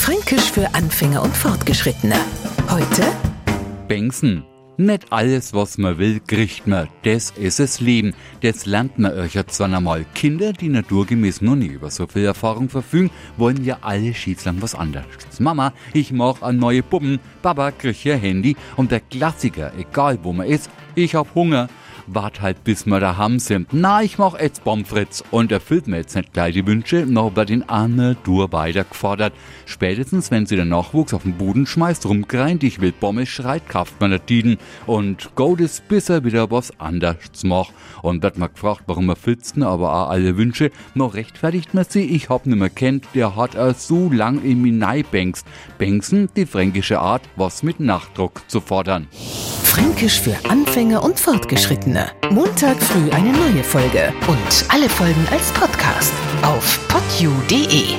Fränkisch für Anfänger und Fortgeschrittene. Heute Bengsen. Nicht alles, was man will, kriegt man. Das ist das Leben. Das lernt man euch ja zwar einmal. Kinder, die naturgemäß noch nie über so viel Erfahrung verfügen, wollen ja alle schießlang was anderes. Mama, ich mach an neue Puppen. Papa kriegt ihr Handy. Und der Klassiker, egal wo man ist, ich hab Hunger wart halt bis wir daheim sind. Na, ich mach jetzt Bomfritz und erfüllt mir jetzt nicht gleich die Wünsche, noch bei den Arme Dur weiter gefordert. Spätestens, wenn sie den Nachwuchs auf den Boden schmeißt, rumgreint, ich will Bombe schreit, kauft man Tiden und geht es, bis er wieder was anderes macht. Und wird mal gefragt, warum er filzen, aber auch alle Wünsche, noch rechtfertigt man sie, ich hab nimmer kennt, der hat er so lang in Minei bängst. Bängsen, die fränkische Art, was mit Nachdruck zu fordern. Fränkisch für Anfänger und Fortgeschrittene. Montag früh eine neue Folge und alle Folgen als Podcast auf podu.de.